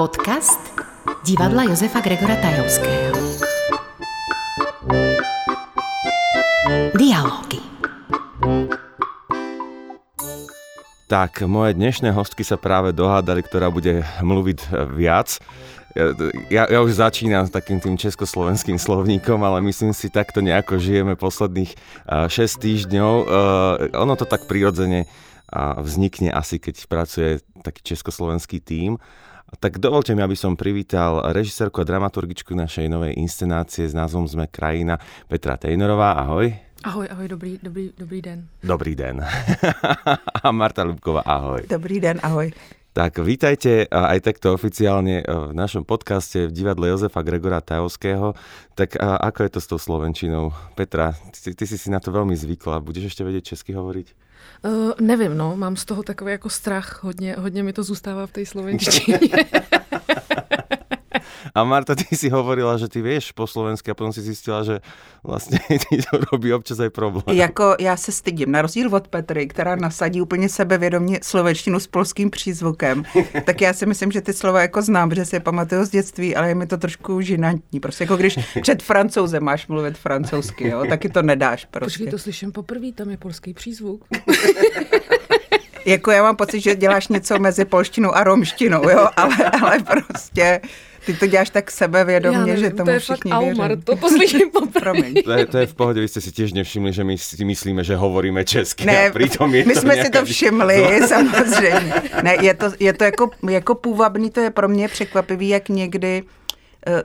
Podcast divadla Josefa Gregora Tajovského. Dialógy. Tak, moje dnešné hostky sa práve dohádali, ktorá bude mluviť viac. Ja, ja už začínam s takým tým československým slovníkom, ale myslím si, takto nejako žijeme posledných 6 týždňov. Ono to tak prirodzene vznikne asi, keď pracuje taký československý tím. Tak dovolte mi, aby som privítal režisérku a dramaturgičku našej novej inscenácie s názvom Sme krajina Petra Tejnorová. Ahoj. Ahoj, ahoj, dobrý, dobrý, dobrý den. Dobrý den. a Marta Lubková, ahoj. Dobrý den, ahoj. Tak vítajte aj takto oficiálne v našom podcaste v divadle Jozefa Gregora Tajovského. Tak ako je to s tou Slovenčinou? Petra, ty, ty si si na to veľmi zvykla. Budeš ešte vedieť česky hovoriť? Uh, nevím, no, mám z toho takový jako strach, hodně, hodně mi to zůstává v té slovenštině. A Marta, ty si hovorila, že ty vieš po slovensky a potom si zjistila, že vlastně ti to robí občas aj problém. Jako já se stydím, na rozdíl od Petry, která nasadí úplně sebevědomě slovenštinu s polským přízvukem, tak já si myslím, že ty slova jako znám, protože si je pamatuju z dětství, ale je mi to trošku žinantní. Prostě jako když před francouzem máš mluvit francouzsky, jo, taky to nedáš prostě. Počkej, to slyším poprvé, tam je polský přízvuk. jako já mám pocit, že děláš něco mezi polštinou a romštinou, jo, ale, ale prostě ty to děláš tak sebevědomě, že tomu to je všichni fakt věří. To poslyším poprvé. To je, to je v pohodě, vy jste si tiež nevšimli, že my si myslíme, že hovoríme česky Ne, a pritom je my to jsme si nějaká- to všimli, samozřejmě. Ne, je to, je to jako, jako půvabný, to je pro mě překvapivý, jak někdy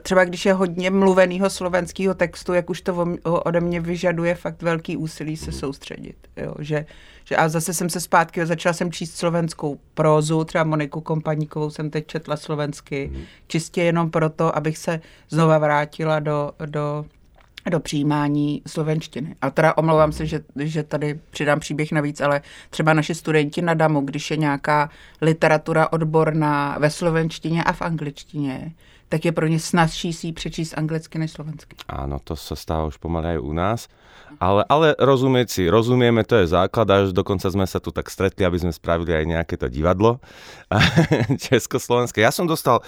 třeba když je hodně mluvenýho slovenského textu, jak už to ode mě vyžaduje fakt velký úsilí se soustředit. Jo? Že, že a zase jsem se zpátky, začala jsem číst slovenskou prózu, třeba Moniku Kompaníkovou jsem teď četla slovensky, čistě jenom proto, abych se znova vrátila do, do do přijímání slovenštiny. A teda omlouvám se, že, že tady přidám příběh navíc, ale třeba naši studenti na DAMu, když je nějaká literatura odborná ve slovenštině a v angličtině, tak je pro ně snazší si ji přečíst anglicky než slovensky. Áno, to sa stáva už pomaly u nás. Ale, ale rozumieť si, rozumieme, to je základ, až dokonca sme sa tu tak stretli, aby sme spravili aj nejaké to divadlo československé. Ja som dostal,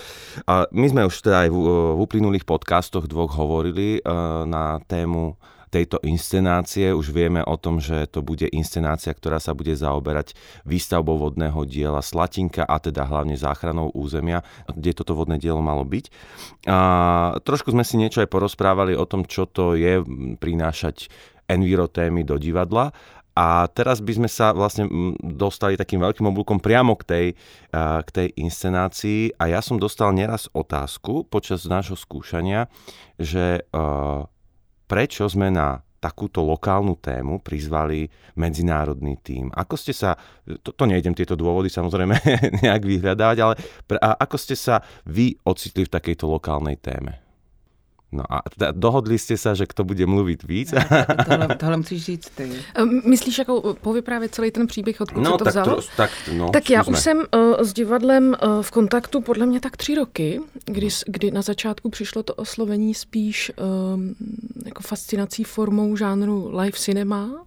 my sme už teda aj v, v uplynulých podcastoch dvoch hovorili eh, na tému tejto inscenácie. Už vieme o tom, že to bude inscenácia, ktorá sa bude zaoberať výstavbou vodného diela Slatinka a teda hlavne záchranou územia, kde toto vodné dielo malo byť. A trošku sme si niečo aj porozprávali o tom, čo to je prinášať envirotémy do divadla. A teraz by sme sa vlastne dostali takým veľkým oblúkom priamo k tej, k tej inscenácii a ja som dostal neraz otázku počas nášho skúšania, že prečo sme na takúto lokálnu tému prizvali medzinárodný tím. Ako ste sa, to, to nejdem tieto dôvody samozrejme nejak vyhľadávať, ale pre, a ako ste sa vy ocitli v takejto lokálnej téme? No a teda dohodli ste sa, že kto bude mluviť víc? Tohle, tohle musíš říct ty. Ehm, Myslíš, jako povyprávět celý ten příběh, odkud No se to tak, vzalo? to, tak, no, Tak já už jsem uh, s divadlem uh, v kontaktu podle mě tak tři roky, kdy, kdy na začátku přišlo to oslovení spíš um, jako fascinací formou žánru live cinema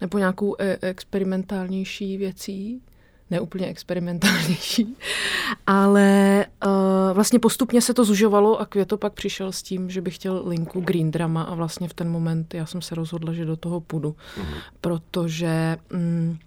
nebo nějakou e- experimentálnější věcí ne úplně experimentálnější, ale uh, vlastně postupně se to zužovalo a Květo pak přišel s tím, že bych chtěl linku Green Drama a vlastně v ten moment já jsem se rozhodla, že do toho půjdu, protože mm,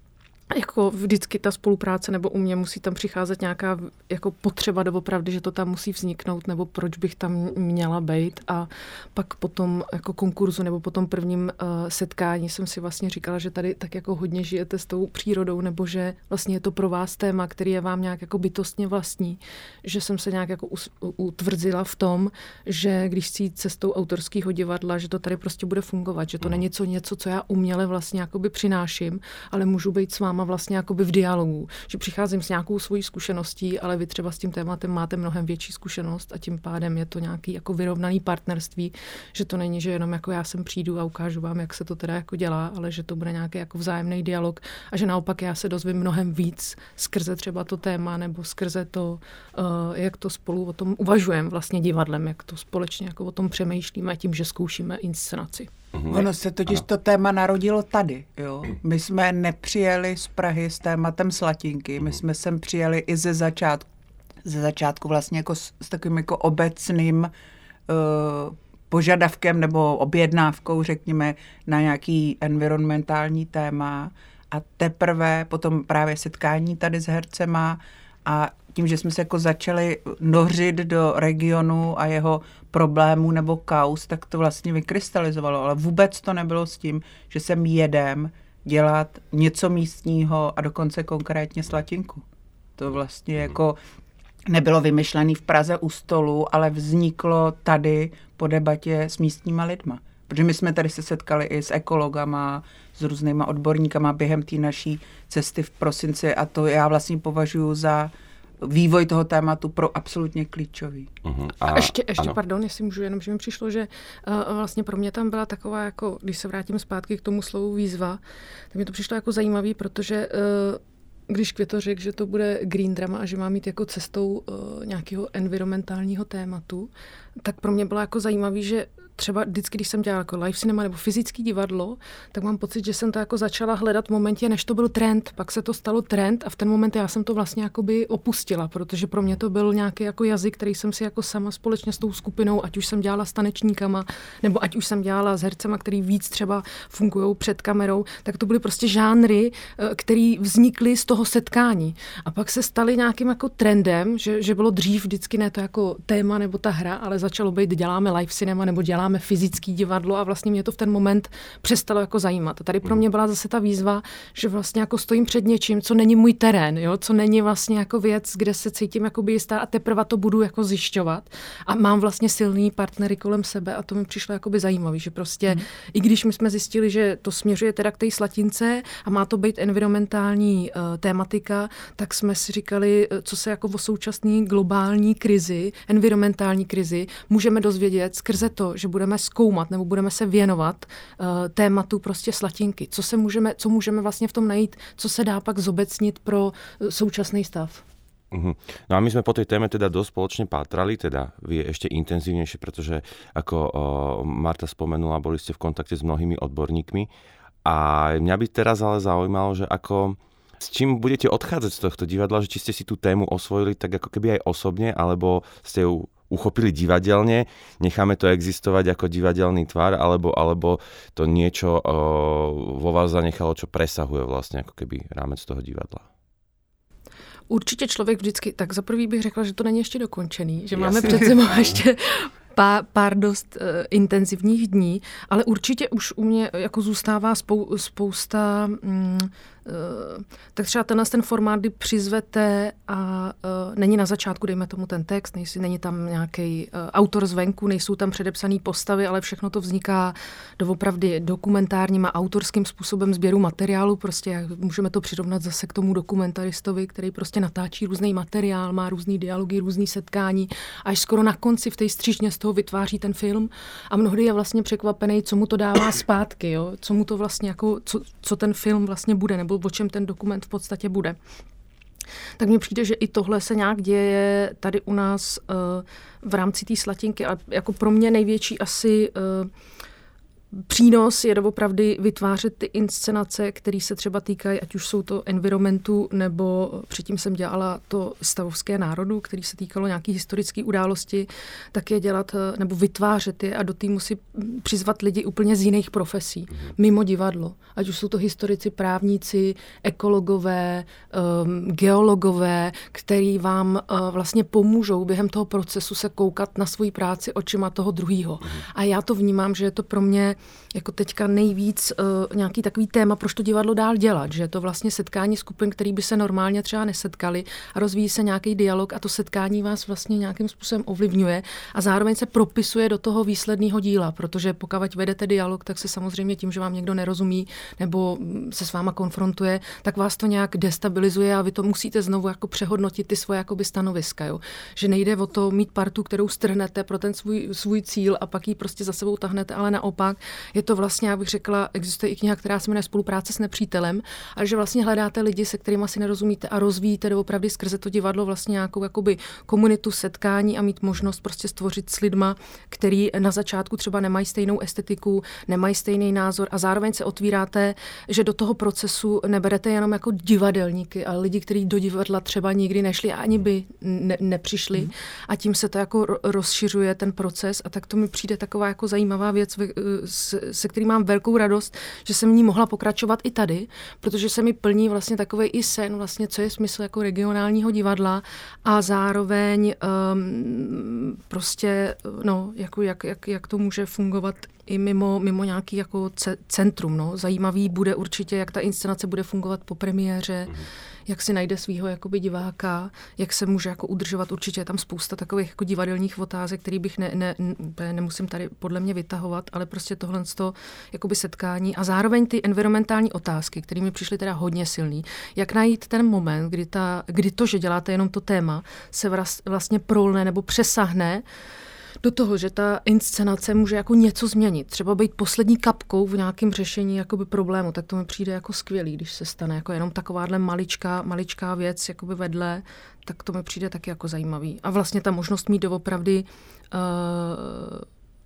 jako vždycky ta spolupráce nebo u mě musí tam přicházet nějaká jako potřeba doopravdy, že to tam musí vzniknout, nebo proč bych tam měla být. A pak po tom jako konkurzu nebo po tom prvním uh, setkání jsem si vlastně říkala, že tady tak jako hodně žijete s tou přírodou, nebo že vlastně je to pro vás téma, který je vám nějak jako bytostně vlastní, že jsem se nějak jako us- utvrzila v tom, že když jít cestou autorského divadla, že to tady prostě bude fungovat, že to není něco, něco, co já uměle vlastně jakoby přináším, ale můžu být s váma vlastně jakoby v dialogu, že přicházím s nějakou svojí zkušeností, ale vy třeba s tím tématem máte mnohem větší zkušenost a tím pádem je to nějaký jako vyrovnaný partnerství, že to není, že jenom jako já sem přijdu a ukážu vám, jak se to teda jako dělá, ale že to bude nějaký jako vzájemný dialog a že naopak já se dozvím mnohem víc skrze třeba to téma nebo skrze to, uh, jak to spolu o tom uvažujeme vlastně divadlem, jak to společně jako o tom přemýšlíme tím, že zkoušíme inscenaci. Ono se totiž to téma narodilo tady. Jo? My jsme nepřijeli z Prahy s tématem Slatinky, my jsme sem přijeli i ze začátku ze začátku vlastně jako s, s takovým jako obecným uh, požadavkem nebo objednávkou, řekněme, na nějaký environmentální téma a teprve potom právě setkání tady s hercema a tím, že jsme se jako začali nořit do regionu a jeho problémů nebo kaus, tak to vlastně vykrystalizovalo. Ale vůbec to nebylo s tím, že jsem jedem dělat něco místního a dokonce konkrétně slatinku. To vlastně jako nebylo vymyšlené v Praze u stolu, ale vzniklo tady po debatě s místníma lidma. Protože my jsme tady se setkali i s ekologama, s různýma odborníkama během té naší cesty v prosinci a to já vlastně považuji za vývoj toho tématu pro absolutně klíčový. Uh-huh. A, a ještě, ještě pardon, jestli můžu, jenom, že mi přišlo, že uh, vlastně pro mě tam byla taková, jako, když se vrátím zpátky k tomu slovu výzva, tak mi to přišlo jako zajímavý, protože uh, když Květo řekl, že to bude green drama a že má mít jako cestou uh, nějakého environmentálního tématu, tak pro mě bylo jako zajímavý, že třeba vždycky, když jsem dělala jako live cinema nebo fyzický divadlo, tak mám pocit, že jsem to jako začala hledat v momentě, než to byl trend. Pak se to stalo trend a v ten moment já jsem to vlastně jakoby opustila, protože pro mě to byl nějaký jako jazyk, který jsem si jako sama společně s tou skupinou, ať už jsem dělala s tanečníkama, nebo ať už jsem dělala s hercema, který víc třeba fungují před kamerou, tak to byly prostě žánry, eh, které vznikly z toho setkání. A pak se staly nějakým jako trendem, že, že bylo dřív vždycky ne to jako téma nebo ta hra, ale začalo být děláme live cinema nebo děláme děláme fyzický divadlo a vlastně mě to v ten moment přestalo jako zajímat. A tady pro mě byla zase ta výzva, že vlastně jako stojím před něčím, co není můj terén, jo? co není vlastně jako věc, kde se cítím jako by jistá a teprve to budu jako zjišťovat. A mám vlastně silný partnery kolem sebe a to mi přišlo jako by zajímavý, že prostě mm. i když my jsme zjistili, že to směřuje teda k té slatince a má to být environmentální uh, tématika, tak jsme si říkali, eh, co se jako o současné globální krizi, environmentální krizi, můžeme dozvědět skrze to, že budeme zkoumat nebo budeme se věnovat uh, tématu prostě slatinky. Co, se můžeme, co můžeme vlastně v tom najít, co se dá pak zobecnit pro uh, současný stav. Uh-huh. No a my sme po tej téme teda dosť spoločne pátrali, teda vy ešte intenzívnejšie, pretože ako o, Marta spomenula, boli ste v kontakte s mnohými odborníkmi a mňa by teraz ale zaujímalo, že ako s čím budete odchádzať z tohto divadla, že či ste si tú tému osvojili tak ako keby aj osobne, alebo ste ju uchopili divadelne, necháme to existovať ako divadelný tvar, alebo, alebo to niečo o, vo vás zanechalo, čo presahuje vlastne ako keby rámec toho divadla. Určitě člověk vždycky, tak za prvý bych řekla, že to není ještě dokončený, že Jasně. máme před sebou ještě pár, pár dost uh, intenzivních dní, ale určitě už u mě jako zůstává spou, spousta Eh, tak třeba tenhle ten formát, kdy přizvete a uh, není na začátku, dejme tomu ten text, nejsi, není tam nějaký uh, autor zvenku, nejsou tam předepsané postavy, ale všechno to vzniká doopravdy dokumentárním a autorským způsobem sběru materiálu. Prostě můžeme to přirovnat zase k tomu dokumentaristovi, který prostě natáčí různý materiál, má různý dialogy, různý setkání, až skoro na konci v té střížně z toho vytváří ten film a mnohdy je vlastně překvapený, co mu to dává zpátky, jo? co mu to vlastně jako, co, co ten film vlastně bude, nebo o čem ten dokument v podstatě bude. Tak mně přijde, že i tohle se nějak děje tady u nás uh, v rámci té slatinky. A jako pro mě největší asi uh, Přínos je doopravdy vytvářet ty inscenace, které se třeba týkají, ať už jsou to environmentu, nebo předtím jsem dělala to stavovské národu, který se týkalo nějaký historické události, tak je dělat nebo vytvářet je a do týmu si přizvat lidi úplně z jiných profesí, mimo divadlo. Ať už jsou to historici, právníci, ekologové, um, geologové, který vám uh, vlastně pomůžou během toho procesu se koukat na svoji práci očima toho druhého. A já to vnímám, že je to pro mě jako teďka nejvíc uh, nějaký takový téma, proč to divadlo dál dělat, že je to vlastně setkání skupin, který by se normálně třeba nesetkali a rozvíjí se nějaký dialog a to setkání vás vlastně nějakým způsobem ovlivňuje a zároveň se propisuje do toho výsledného díla, protože pokud vedete dialog, tak se samozřejmě tím, že vám někdo nerozumí nebo se s váma konfrontuje, tak vás to nějak destabilizuje a vy to musíte znovu jako přehodnotit ty svoje jakoby stanoviska. Jo? Že nejde o to mít partu, kterou strhnete pro ten svůj, svůj cíl a pak ji prostě za sebou tahnete, ale naopak je to vlastně, já bych řekla, existuje i kniha, která se jmenuje Spolupráce s nepřítelem, ale že vlastně hledáte lidi, se kterými si nerozumíte a rozvíjíte doopravdy skrze to divadlo vlastně nějakou jakoby komunitu setkání a mít možnost prostě stvořit s lidma, který na začátku třeba nemají stejnou estetiku, nemají stejný názor a zároveň se otvíráte, že do toho procesu neberete jenom jako divadelníky, ale lidi, kteří do divadla třeba nikdy nešli a ani by ne, nepřišli. Mm. A tím se to jako rozšiřuje ten proces a tak to mi přijde taková jako zajímavá věc, se, se který mám velkou radost, že jsem v ní mohla pokračovat i tady, protože se mi plní vlastně takový i sen, vlastně co je smysl jako regionálního divadla a zároveň um, prostě, no, jako jak, jak, jak to může fungovat i mimo, mimo nějaký jako centrum. No. Zajímavý bude určitě, jak ta inscenace bude fungovat po premiéře, mm-hmm. Jak si najde svého jakoby diváka, jak se může jako udržovat. Určitě je tam spousta takových jako divadelních otázek, které bych ne, ne, ne, nemusím tady podle mě vytahovat, ale prostě tohle to jakoby setkání a zároveň ty environmentální otázky, které mi přišly teda hodně silný. Jak najít ten moment, kdy, ta, kdy to, že děláte jenom to téma, se vlastně prolne nebo přesahne do toho, že ta inscenace může jako něco změnit. Třeba být poslední kapkou v nějakém řešení jakoby problému, tak to mi přijde jako skvělý, když se stane jako jenom takováhle maličká, maličká věc jakoby vedle, tak to mi přijde taky jako zajímavý. A vlastně ta možnost mít doopravdy uh,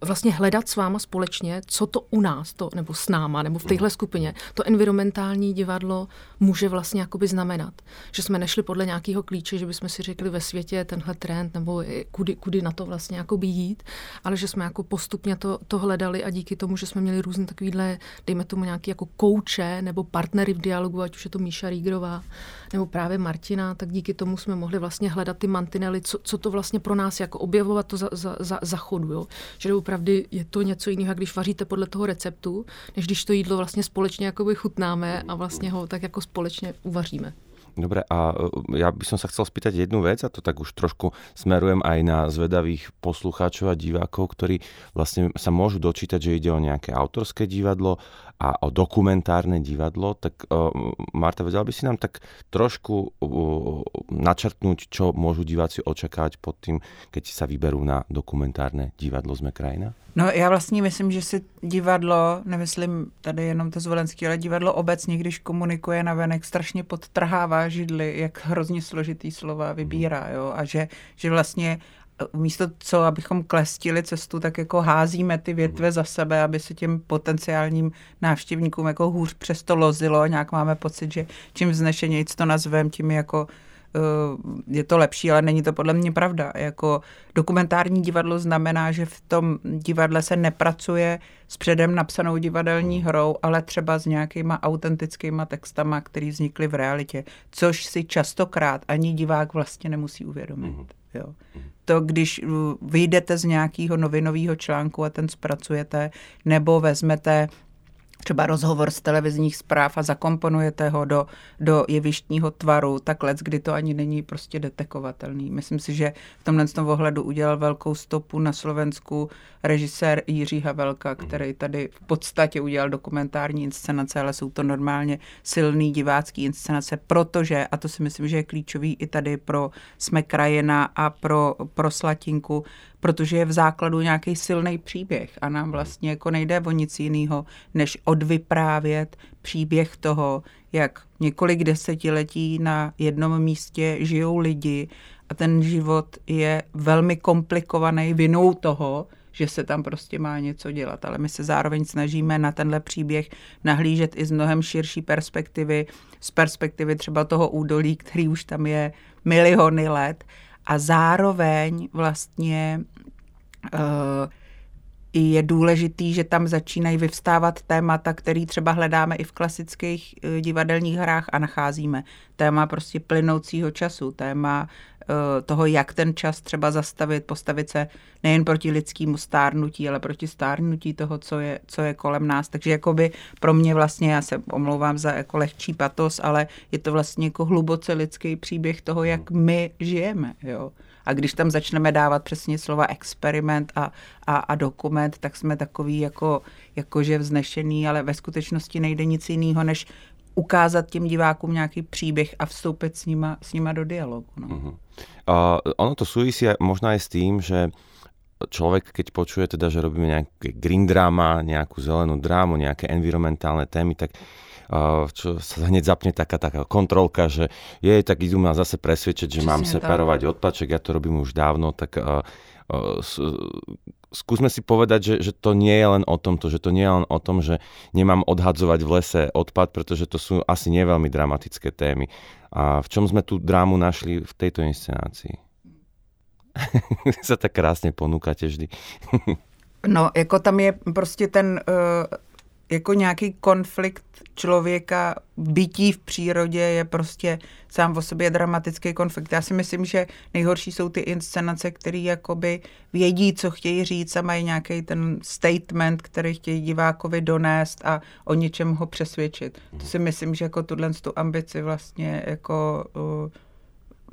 vlastně hledat s váma společně, co to u nás, to, nebo s náma, nebo v téhle skupině, to environmentální divadlo může vlastně jakoby znamenat. Že jsme nešli podle nějakého klíče, že bychom si řekli ve světě tenhle trend, nebo kudy, kudy na to vlastně jakoby jít, ale že jsme jako postupně to, to hledali a díky tomu, že jsme měli různé takovýhle, dejme tomu nějaký jako kouče nebo partnery v dialogu, ať už je to Míša Rígrová, nebo právě Martina, tak díky tomu jsme mohli vlastně hledat ty mantinely, co, co to vlastně pro nás jako objevovat to za, za, za, za chodu. Jo? Že opravdu je to něco jiného, když vaříte podle toho receptu, než když to jídlo vlastně společně jakoby chutnáme a vlastně ho tak jako společně uvaříme. Dobre, a e, ja by som sa chcel spýtať jednu vec, a to tak už trošku smerujem aj na zvedavých poslucháčov a divákov, ktorí vlastne sa môžu dočítať, že ide o nejaké autorské divadlo a o dokumentárne divadlo, tak uh, Marta, vedela by si nám tak trošku uh, načrtnúť, čo môžu diváci očakávať pod tým, keď sa vyberú na dokumentárne divadlo Sme krajina? No já vlastně myslím, že si divadlo, nemyslím tady jenom to zvolenské, ale divadlo obecně, když komunikuje na venek, strašně podtrhává židly, jak hrozně složitý slova vybírá, jo, a že, že vlastně místo co, abychom klestili cestu, tak jako házíme ty větve za sebe, aby se těm potenciálním návštěvníkům jako hůř přesto lozilo a nějak máme pocit, že čím vznešenějíc to nazvem, tím jako eh, je to lepší, ale není to podle mě pravda. Jako dokumentární divadlo znamená, že v tom divadle se nepracuje s předem napsanou divadelní hrou, ale třeba s nějakýma autentickýma textama, které vznikly v realitě, což si častokrát ani divák vlastně nemusí uvědomit. Mhm. Jo. To, když vyjdete z nějakého novinového článku a ten zpracujete, nebo vezmete třeba rozhovor z televizních zpráv a zakomponujete ho do, do jevištního tvaru, tak let, kdy to ani není prostě detekovatelný. Myslím si, že v tomhle tom ohledu udělal velkou stopu na Slovensku režisér Jiří Havelka, mhm. který tady v podstatě udělal dokumentární inscenace, ale jsou to normálně silný divácký inscenace, protože, a to si myslím, že je klíčový i tady pro Jsme krajina a pro, pro Slatinku, protože je v základu nějaký silný příběh a nám vlastně jako nejde o nic jiného, než odvyprávět příběh toho, jak několik desetiletí na jednom místě žijou lidi a ten život je velmi komplikovaný vinou toho, že se tam prostě má něco dělat. Ale my se zároveň snažíme na tenhle příběh nahlížet i z mnohem širší perspektivy, z perspektivy třeba toho údolí, který už tam je miliony let a zároveň vlastně uh, je důležitý, že tam začínají vyvstávat témata, který třeba hledáme i v klasických uh, divadelních hrách a nacházíme. Téma prostě plynoucího času, téma uh, toho, jak ten čas třeba zastavit, postavit se nejen proti lidskému stárnutí, ale proti stárnutí toho, co je, co je kolem nás. Takže jakoby pro mě vlastně, já se omlouvám za jako lehčí patos, ale je to vlastně jako hluboce lidský příběh toho, jak my žijeme. Jo. A když tam začneme dávat přesně slova experiment a, a, a dokument, tak jsme takový jako, jakože vznešený, ale ve skutečnosti nejde nic jiného, než ukázat těm divákům nějaký příběh a vstoupit s nima, s nima do dialogu. No. Uh-huh. Uh, ono to súvisí možná aj s tým, že človek, keď počuje teda, že robíme nejaké green drama, nejakú zelenú drámu, nejaké environmentálne témy, tak čo sa hneď zapne taká, taká kontrolka, že je, tak idú ma zase presvedčiť, že Přesně mám separovať tak. odpaček, ja to robím už dávno, tak uh, skúsme si povedať, že, že to nie je len o tomto, že to nie je len o tom, že nemám odhadzovať v lese odpad, pretože to sú asi neveľmi dramatické témy. A v čom sme tú drámu našli v tejto inscenácii? sa tak krásne ponúkate vždy. no, jako tam je prostě ten uh, jako nějaký konflikt člověka, bytí v přírodě je prostě sám o sobě dramatický konflikt. Já si myslím, že nejhorší jsou ty inscenace, které jakoby vědí, co chtějí říct a mají nějaký ten statement, který chtějí divákovi donést a o něčem ho přesvědčit. To si myslím, že jako tuhle tu ambici vlastně jako uh,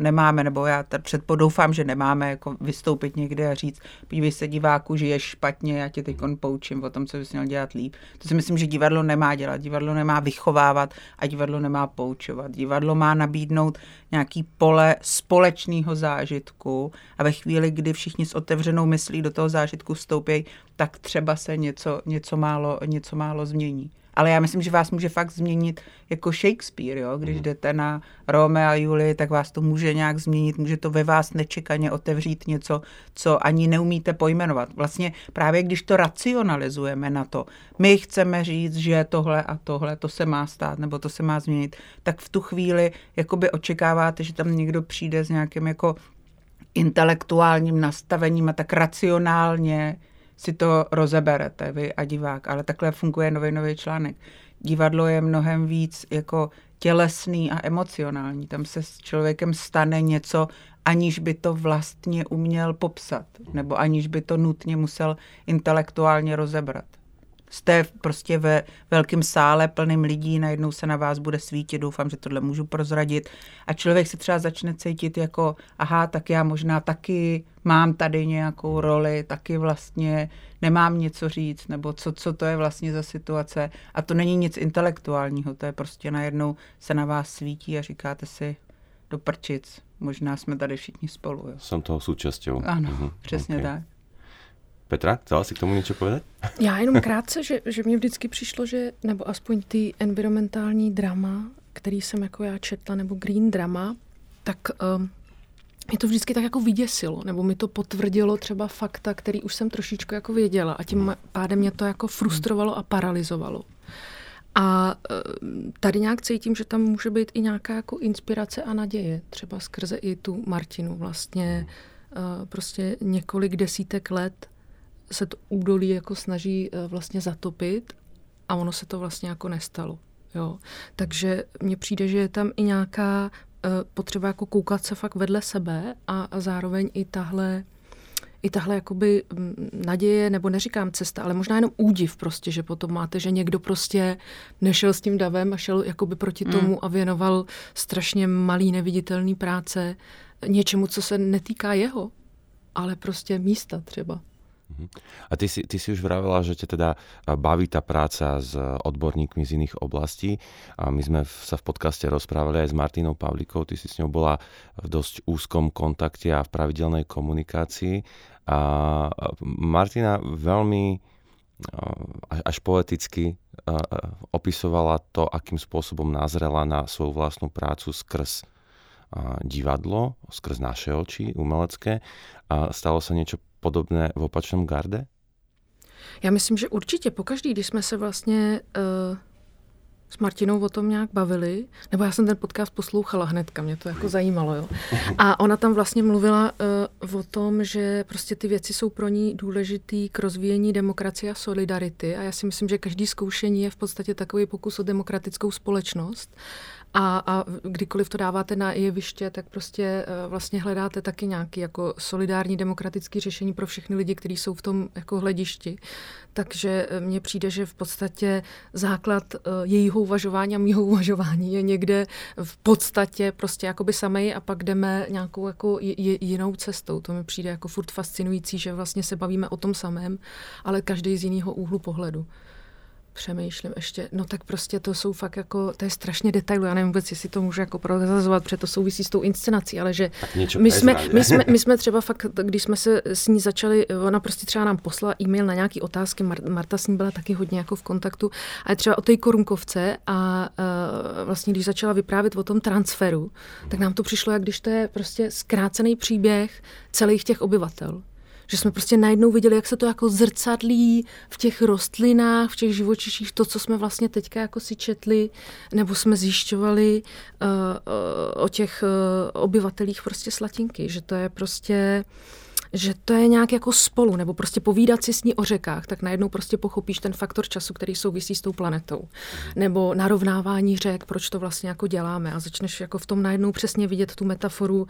nemáme, nebo já předpodoufám, že nemáme jako vystoupit někde a říct, podívej se diváku, že je špatně, já tě teď poučím o tom, co bys měl dělat líp. To si myslím, že divadlo nemá dělat. Divadlo nemá vychovávat a divadlo nemá poučovat. Divadlo má nabídnout nějaký pole společného zážitku a ve chvíli, kdy všichni s otevřenou myslí do toho zážitku vstoupí, tak třeba se něco, něco, málo, něco málo změní. Ale já myslím, že vás může fakt změnit jako Shakespeare, jo? když mhm. jdete na Romeo a Julie, tak vás to může nějak změnit, může to ve vás nečekaně otevřít něco, co ani neumíte pojmenovat. Vlastně právě když to racionalizujeme na to, my chceme říct, že tohle a tohle, to se má stát, nebo to se má změnit, tak v tu chvíli jakoby očekáváte, že tam někdo přijde s nějakým jako intelektuálním nastavením a tak racionálně si to rozeberete vy a divák, ale takhle funguje novinový článek. Divadlo je mnohem víc jako tělesný a emocionální. Tam se s člověkem stane něco, aniž by to vlastně uměl popsat, nebo aniž by to nutně musel intelektuálně rozebrat jste prostě ve velkém sále plným lidí, najednou se na vás bude svítit, doufám, že tohle můžu prozradit. A člověk se třeba začne cítit jako, aha, tak já možná taky mám tady nějakou roli, taky vlastně nemám něco říct, nebo co, co to je vlastně za situace. A to není nic intelektuálního, to je prostě najednou se na vás svítí a říkáte si do prčic, možná jsme tady všichni spolu. Jo. Jsem toho součástí. Ano, mhm, přesně okay. tak. Petra, chcela si k tomu něco povedat? Já jenom krátce, že, že mě vždycky přišlo, že, nebo aspoň ty environmentální drama, který jsem jako já četla, nebo green drama, tak um, mě to vždycky tak jako vyděsilo, nebo mi to potvrdilo třeba fakta, který už jsem trošičku jako věděla a tím pádem mě to jako frustrovalo a paralizovalo. A ehm, tady nějak cítím, že tam může být i nějaká jako inspirace a naděje, třeba skrze i tu Martinu vlastně uh, prostě několik desítek let se to údolí jako snaží eh, vlastně zatopit a ono se to vlastně jako nestalo. Jo. Takže mně přijde, že je tam i nějaká uh, potřeba jako koukat se fakt vedle sebe a, a zároveň i tahle i tahle jakoby mm, naděje, nebo neříkám cesta, ale možná jenom údiv prostě, že potom máte, že někdo prostě nešel s tím davem a šel jakoby proti mm. tomu a věnoval strašně malý neviditelný práce něčemu, co se netýká jeho, ale prostě místa třeba. Mhm. A ty si, ty si už vravela, že ťa teda baví tá práca s odborníkmi z iných oblastí. A my sme sa v podcaste rozprávali aj s Martinou Pavlikou. Ty si s ňou bola v dosť úzkom kontakte a v pravidelnej komunikácii. A Martina veľmi až poeticky opisovala to, akým spôsobom nazrela na svoju vlastnú prácu skrz divadlo, skrz naše oči umelecké. A stalo sa niečo podobné v opačném garde? Já myslím, že určitě pokaždý, když jsme se vlastně uh, s Martinou o tom nějak bavili, nebo já jsem ten podcast poslouchala hnedka, mě to jako zajímalo, jo. A ona tam vlastně mluvila uh, o tom, že prostě ty věci jsou pro ní důležitý k rozvíjení demokracie a solidarity a já si myslím, že každý zkoušení je v podstatě takový pokus o demokratickou společnost a, a kdykoliv to dáváte na jeviště, tak prostě eh, vlastně hledáte taky nějaký jako solidární demokratický řešení pro všechny lidi, kteří jsou v tom jako hledišti. Takže eh, mně přijde, že v podstatě základ eh, jejího uvažování a mýho uvažování je někde v podstatě prostě jakoby samej a pak jdeme nějakou jako jinou cestou. To mi přijde jako furt fascinující, že vlastně se bavíme o tom samém, ale každý z jiného úhlu pohledu. Přemýšlím ještě, no tak prostě to jsou fakt jako, to je strašně detailu, já nevím vůbec, jestli to můžu jako prozazovat, protože to souvisí s tou inscenací, ale že my jsme, my, jsme, my jsme třeba fakt, když jsme se s ní začali, ona prostě třeba nám poslala e-mail na nějaké otázky, Marta s ní byla taky hodně jako v kontaktu, ale třeba o té korunkovce a uh, vlastně když začala vyprávět o tom transferu, tak nám to přišlo, jak když to je prostě zkrácený příběh celých těch obyvatel že jsme prostě najednou viděli, jak se to jako zrcadlí v těch rostlinách, v těch živočiších, to, co jsme vlastně teďka jako si četli, nebo jsme zjišťovali uh, uh, o těch uh, obyvatelích prostě slatinky, že to je prostě že to je nějak jako spolu, nebo prostě povídat si s ní o řekách, tak najednou prostě pochopíš ten faktor času, který souvisí s tou planetou. Nebo narovnávání řek, proč to vlastně jako děláme a začneš jako v tom najednou přesně vidět tu metaforu uh,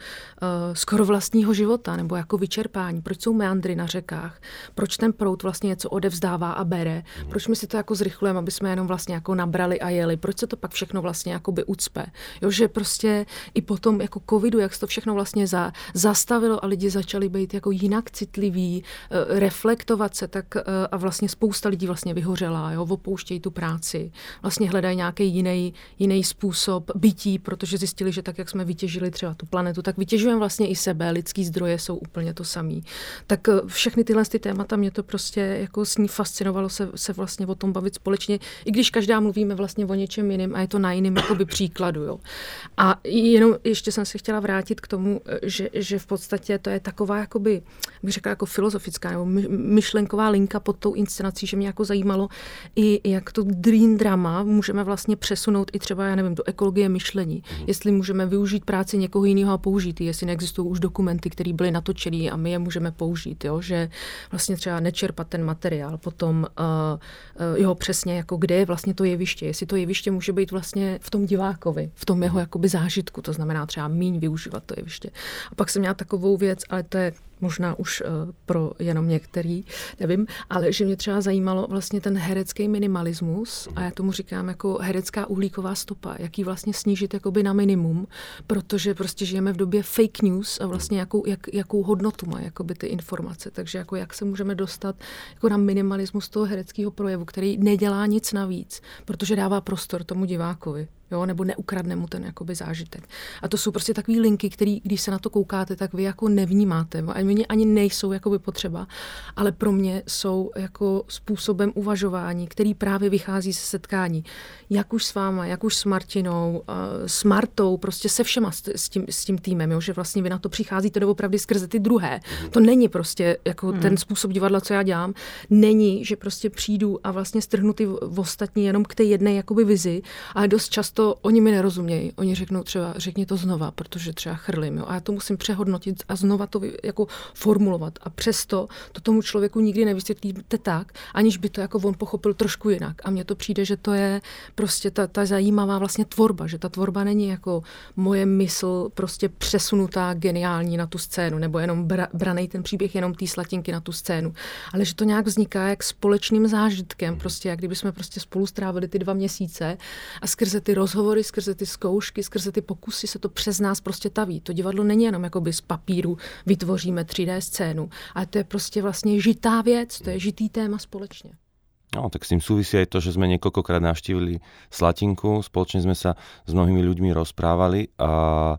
skoro vlastního života, nebo jako vyčerpání, proč jsou meandry na řekách, proč ten prout vlastně něco odevzdává a bere, proč my si to jako zrychlujeme, aby jsme jenom vlastně jako nabrali a jeli, proč se to pak všechno vlastně jako by ucpe. Jo, že prostě i potom jako covidu, jak se to všechno vlastně za, zastavilo a lidi začali být jako jinak citlivý, eh, reflektovat se, tak eh, a vlastně spousta lidí vlastně vyhořela, jo, opouštějí tu práci, vlastně hledají nějaký jiný, jiný způsob bytí, protože zjistili, že tak, jak jsme vytěžili třeba tu planetu, tak vytěžujeme vlastně i sebe, lidský zdroje jsou úplně to samý. Tak eh, všechny tyhle ty témata mě to prostě jako s ní fascinovalo se, se vlastně o tom bavit společně, i když každá mluvíme vlastně o něčem jiném a je to na jiném příkladu. Jo. A jenom ještě jsem se chtěla vrátit k tomu, že, že v podstatě to je taková jakoby bych řekla jako filozofická nebo myšlenková linka pod tou inscenací, že mě jako zajímalo i jak to dream drama můžeme vlastně přesunout i třeba, já nevím, do ekologie myšlení. Mm. Jestli můžeme využít práci někoho jiného a použít jestli neexistují už dokumenty, které byly natočené a my je můžeme použít, jo? že vlastně třeba nečerpat ten materiál, potom uh, uh, jo, přesně jako kde je vlastně to jeviště, jestli to jeviště může být vlastně v tom divákovi, v tom jeho jakoby zážitku, to znamená třeba míň využívat to jeviště. A pak jsem měla takovou věc, ale to je možná už uh, pro jenom některý, nevím, ale že mě třeba zajímalo vlastně ten herecký minimalismus a já tomu říkám jako herecká uhlíková stopa, jaký vlastně snížit jakoby na minimum, protože prostě žijeme v době fake news a vlastně jakou, jak, jakou hodnotu má jakoby ty informace, takže jako jak se můžeme dostat jako na minimalismus toho hereckého projevu, který nedělá nic navíc, protože dává prostor tomu divákovi jo, nebo neukradne mu ten jakoby zážitek. A to jsou prostě takové linky, které, když se na to koukáte, tak vy jako nevnímáte. A oni ani nejsou jakoby potřeba, ale pro mě jsou jako způsobem uvažování, který právě vychází ze setkání. Jak už s váma, jak už s Martinou, s Martou, prostě se všema s tím, s tím týmem, jo, že vlastně vy na to přicházíte doopravdy skrze ty druhé. To není prostě jako hmm. ten způsob divadla, co já dělám, není, že prostě přijdu a vlastně strhnu ty ostatní jenom k té jedné jakoby vizi, ale dost často to oni mi nerozumějí. Oni řeknou třeba, řekni to znova, protože třeba chrlím. Jo? A já to musím přehodnotit a znova to jako formulovat. A přesto to tomu člověku nikdy nevysvětlíte tak, aniž by to jako on pochopil trošku jinak. A mně to přijde, že to je prostě ta, ta zajímavá vlastně tvorba, že ta tvorba není jako moje mysl prostě přesunutá geniální na tu scénu, nebo jenom bra, branej ten příběh jenom té slatinky na tu scénu, ale že to nějak vzniká jak společným zážitkem, prostě jak kdyby jsme prostě spolu strávili ty dva měsíce a skrze ty roz rozhovory, skrze ty zkoušky, skrze ty pokusy se to přes nás prostě taví. To divadlo není jenom jakoby z papíru vytvoříme 3D scénu, ale to je prostě vlastně žitá věc, to je žitý téma společně. No, tak s tým súvisí aj to, že sme niekoľkokrát navštívili Slatinku, spoločne sme sa s mnohými ľuďmi rozprávali a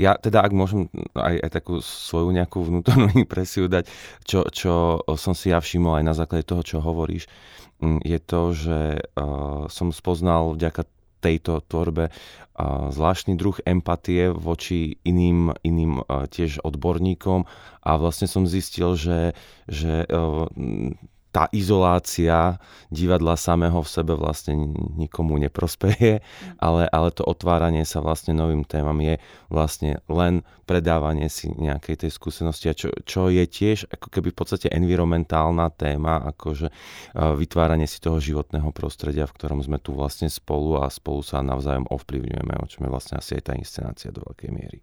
ja teda, ak môžem aj, aj takú svoju nejakú vnútornú impresiu dať, čo, čo som si ja všimol aj na základe toho, čo hovoríš, mm, je to, že uh, som spoznal vďaka tejto tvorbe zvláštny druh empatie voči iným, iným tiež odborníkom. A vlastne som zistil, že, že tá izolácia divadla samého v sebe vlastne nikomu neprospeje, mm. ale, ale to otváranie sa vlastne novým témam je vlastne len predávanie si nejakej tej skúsenosti a čo, čo je tiež ako keby v podstate environmentálna téma, akože vytváranie si toho životného prostredia, v ktorom sme tu vlastne spolu a spolu sa navzájom ovplyvňujeme, o čom je vlastne asi aj tá inscenácia do veľkej miery.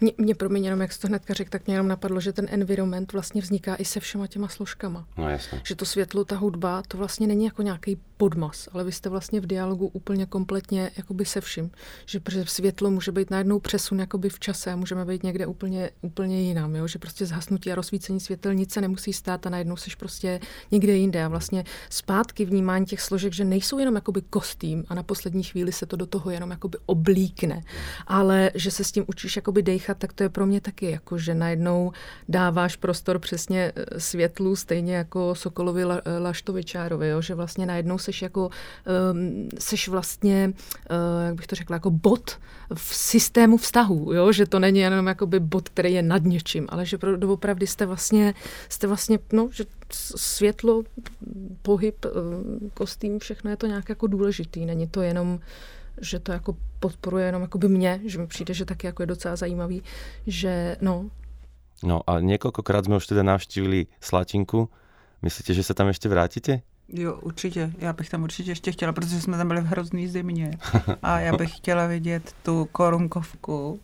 Mě, mě pro mě jenom, jak jsi to hnedka řekl, tak mě jenom napadlo, že ten environment vlastně vzniká i se všema těma složkama. No jasně. Že to světlo, ta hudba, to vlastně není jako nějaký podmas, ale vy jste vlastně v dialogu úplně kompletně jakoby se vším. Že světlo může být najednou přesun jakoby v čase a můžeme být někde úplně, úplně jinam, jo? že prostě zhasnutí a rozsvícení světel nic se nemusí stát a najednou seš prostě někde jinde a vlastně zpátky vnímání těch složek, že nejsou jenom jakoby kostým a na poslední chvíli se to do toho jenom jakoby oblíkne, ale že se s tím učíš jakoby dejchat, tak to je pro mě taky jako, že najednou dáváš prostor přesně eh, světlu, stejně jako Sokolovi La, Laštovičárovi, jo? že vlastně najednou seš jako, um, seš vlastně, uh, jak bych to řekla, jako bod v systému vztahu, jo? že to není jenom jakoby bod, který je nad něčím, ale že doopravdy jste vlastně, jste vlastně, no, že světlo, pohyb, kostým, všechno je to nějak jako důležitý, není to jenom že to jako podporuje jenom jakoby mě, že mi přijde, že taky jako je docela zajímavý, že no. No a několikrát jsme už teda navštívili Slatinku. Myslíte, že se tam ještě vrátíte? Jo, určitě. Já bych tam určitě ještě chtěla, protože jsme tam byli v hrozný zimě. A já bych chtěla vidět tu korunkovku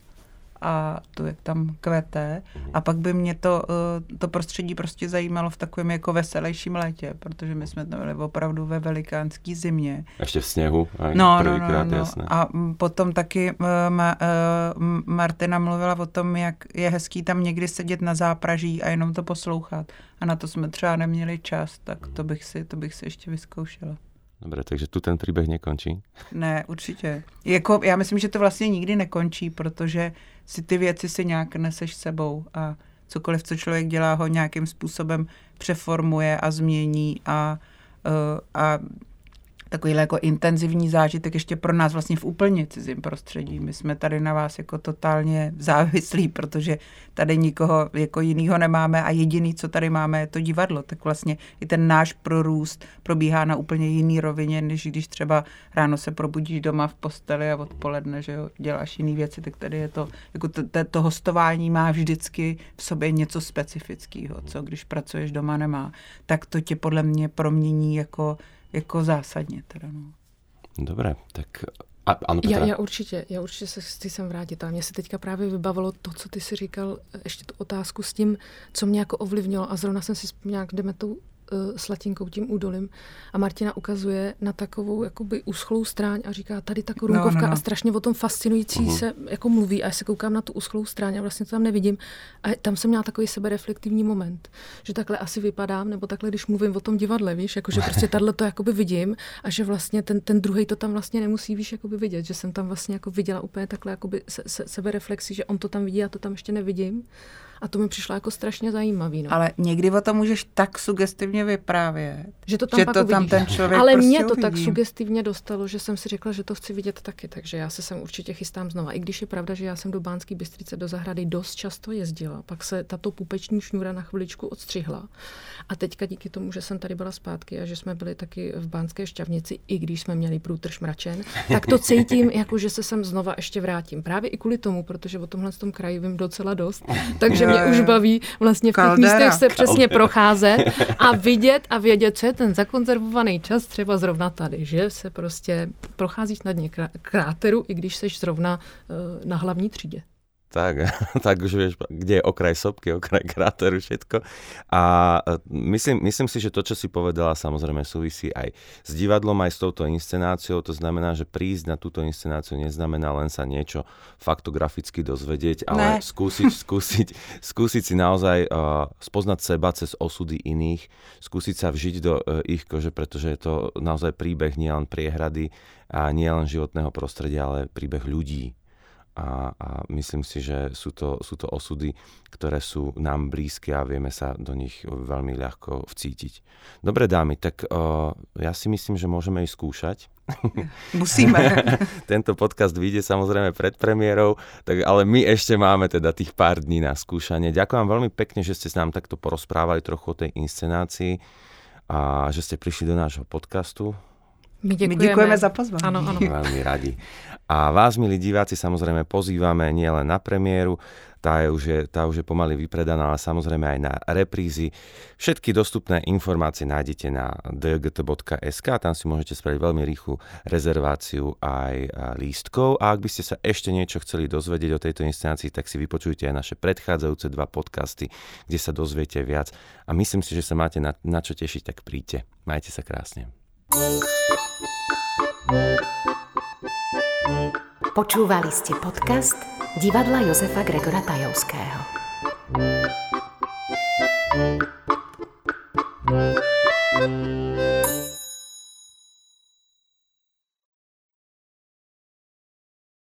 a to, jak tam kvete. A pak by mě to, eh, to prostředí prostě zajímalo v takovém jako veselějším létě, protože my jsme tam byli opravdu ve velikánský zimě. Ještě v sněhu? No, no, no, no, Jasné. A potom taky uh, ma, uh, Martina mluvila o tom, jak je hezký tam někdy sedět na zápraží a jenom to poslouchat. A na to jsme třeba neměli čas, tak to bych si, to bych si ještě vyzkoušela. Dobre, takže tu ten příběh nekončí? Ne, určitě. Jako, já myslím, že to vlastně nikdy nekončí, protože si ty věci si nějak neseš sebou a cokoliv, co člověk dělá, ho nějakým způsobem přeformuje a změní a, uh, a takový jako intenzivní zážitek ještě pro nás vlastně v úplně cizím prostředí. My jsme tady na vás jako totálně závislí, protože tady nikoho jako jinýho nemáme a jediný, co tady máme, je to divadlo. Tak vlastně i ten náš prorůst probíhá na úplně jiný rovině, než když třeba ráno se probudíš doma v posteli a odpoledne, že jo, děláš jiné věci, tak tady je to, jako to, to, to hostování má vždycky v sobě něco specifického, co když pracuješ doma nemá. Tak to tě podle mě promění jako jako zásadně teda, no. Dobré, tak a, ano, Já, já určitě, já určitě se chci sem vrátit. A mě se teďka právě vybavilo to, co ty si říkal, ještě tu otázku s tím, co mě jako ovlivnilo. A zrovna jsem si nějak jdeme tou uh, Slatinkou, tím údolím. A Martina ukazuje na takovou jakoby uschlou stráň a říká, tady ta korunkovka no, no, no. a strašně o tom fascinující uh-huh. se jako mluví a já se koukám na tu uschlou stráň a vlastně to tam nevidím. A tam jsem měla takový sebereflektivní moment, že takhle asi vypadám, nebo takhle, když mluvím o tom divadle, víš, jako že prostě tahle to jakoby vidím a že vlastně ten, ten druhý to tam vlastně nemusí, víš, jakoby vidět, že jsem tam vlastně jako viděla úplně takhle jakoby se, se, sebereflexi, že on to tam vidí a to tam ještě nevidím. A to mi přišlo jako strašně zajímavý. No. Ale někdy o tom můžeš tak sugestivně vyprávět, že to tam, že to tam ten člověk Ale prostě mě to uvidí. tak sugestivně dostalo, že jsem si řekla, že to chci vidět taky, takže já se sem určitě chystám znova. I když je pravda, že já jsem do Bánské Bystrice do zahrady dost často jezdila, pak se tato pupeční šňůra na chviličku odstřihla. A teďka díky tomu, že jsem tady byla zpátky a že jsme byli taky v Bánské šťavnici, i když jsme měli průtrž mračen, tak to cítím, jako že se sem znova ještě vrátím. Právě i kvůli tomu, protože o tomhle tom kraji vím docela dost. Takže mě už baví vlastně v těch místech se přesně procházet a vidět a vědět, co je ten zakonzervovaný čas třeba zrovna tady, že se prostě procházíš na dně kráteru, i když seš zrovna uh, na hlavní třídě tak, tak už vieš, kde je okraj sopky, okraj kráteru, všetko. A e, myslím, myslím si, že to, čo si povedala, samozrejme súvisí aj s divadlom, aj s touto inscenáciou. To znamená, že prísť na túto inscenáciu neznamená len sa niečo faktograficky dozvedieť, ale ne. skúsiť, skúsiť, skúsiť si naozaj uh, spoznať seba cez osudy iných, skúsiť sa vžiť do uh, ich kože, pretože je to naozaj príbeh nielen priehrady a nielen životného prostredia, ale príbeh ľudí, a, a myslím si, že sú to, sú to osudy, ktoré sú nám blízke a vieme sa do nich veľmi ľahko vcítiť. Dobre dámy, tak uh, ja si myslím, že môžeme ísť skúšať. Musíme. Tento podcast vyjde samozrejme pred premiérou, tak, ale my ešte máme teda tých pár dní na skúšanie. Ďakujem veľmi pekne, že ste s nám takto porozprávali trochu o tej inscenácii a že ste prišli do nášho podcastu. My děkujeme. My děkujeme za pozvání. Ano, ano. Veľmi radi. A vás, milí diváci, samozrejme pozývame nielen na premiéru, tá, je už je, tá už je pomaly vypredaná, ale samozrejme aj na reprízy. Všetky dostupné informácie nájdete na dgt.sk, tam si môžete spraviť veľmi rýchlu rezerváciu aj lístkov a ak by ste sa ešte niečo chceli dozvedieť o tejto inscenácii, tak si vypočujte aj naše predchádzajúce dva podcasty, kde sa dozviete viac a myslím si, že sa máte na, na čo tešiť, tak príďte. Majte sa krásne. Počúvali ste podcast divadla Josefa Gregora Tajovského.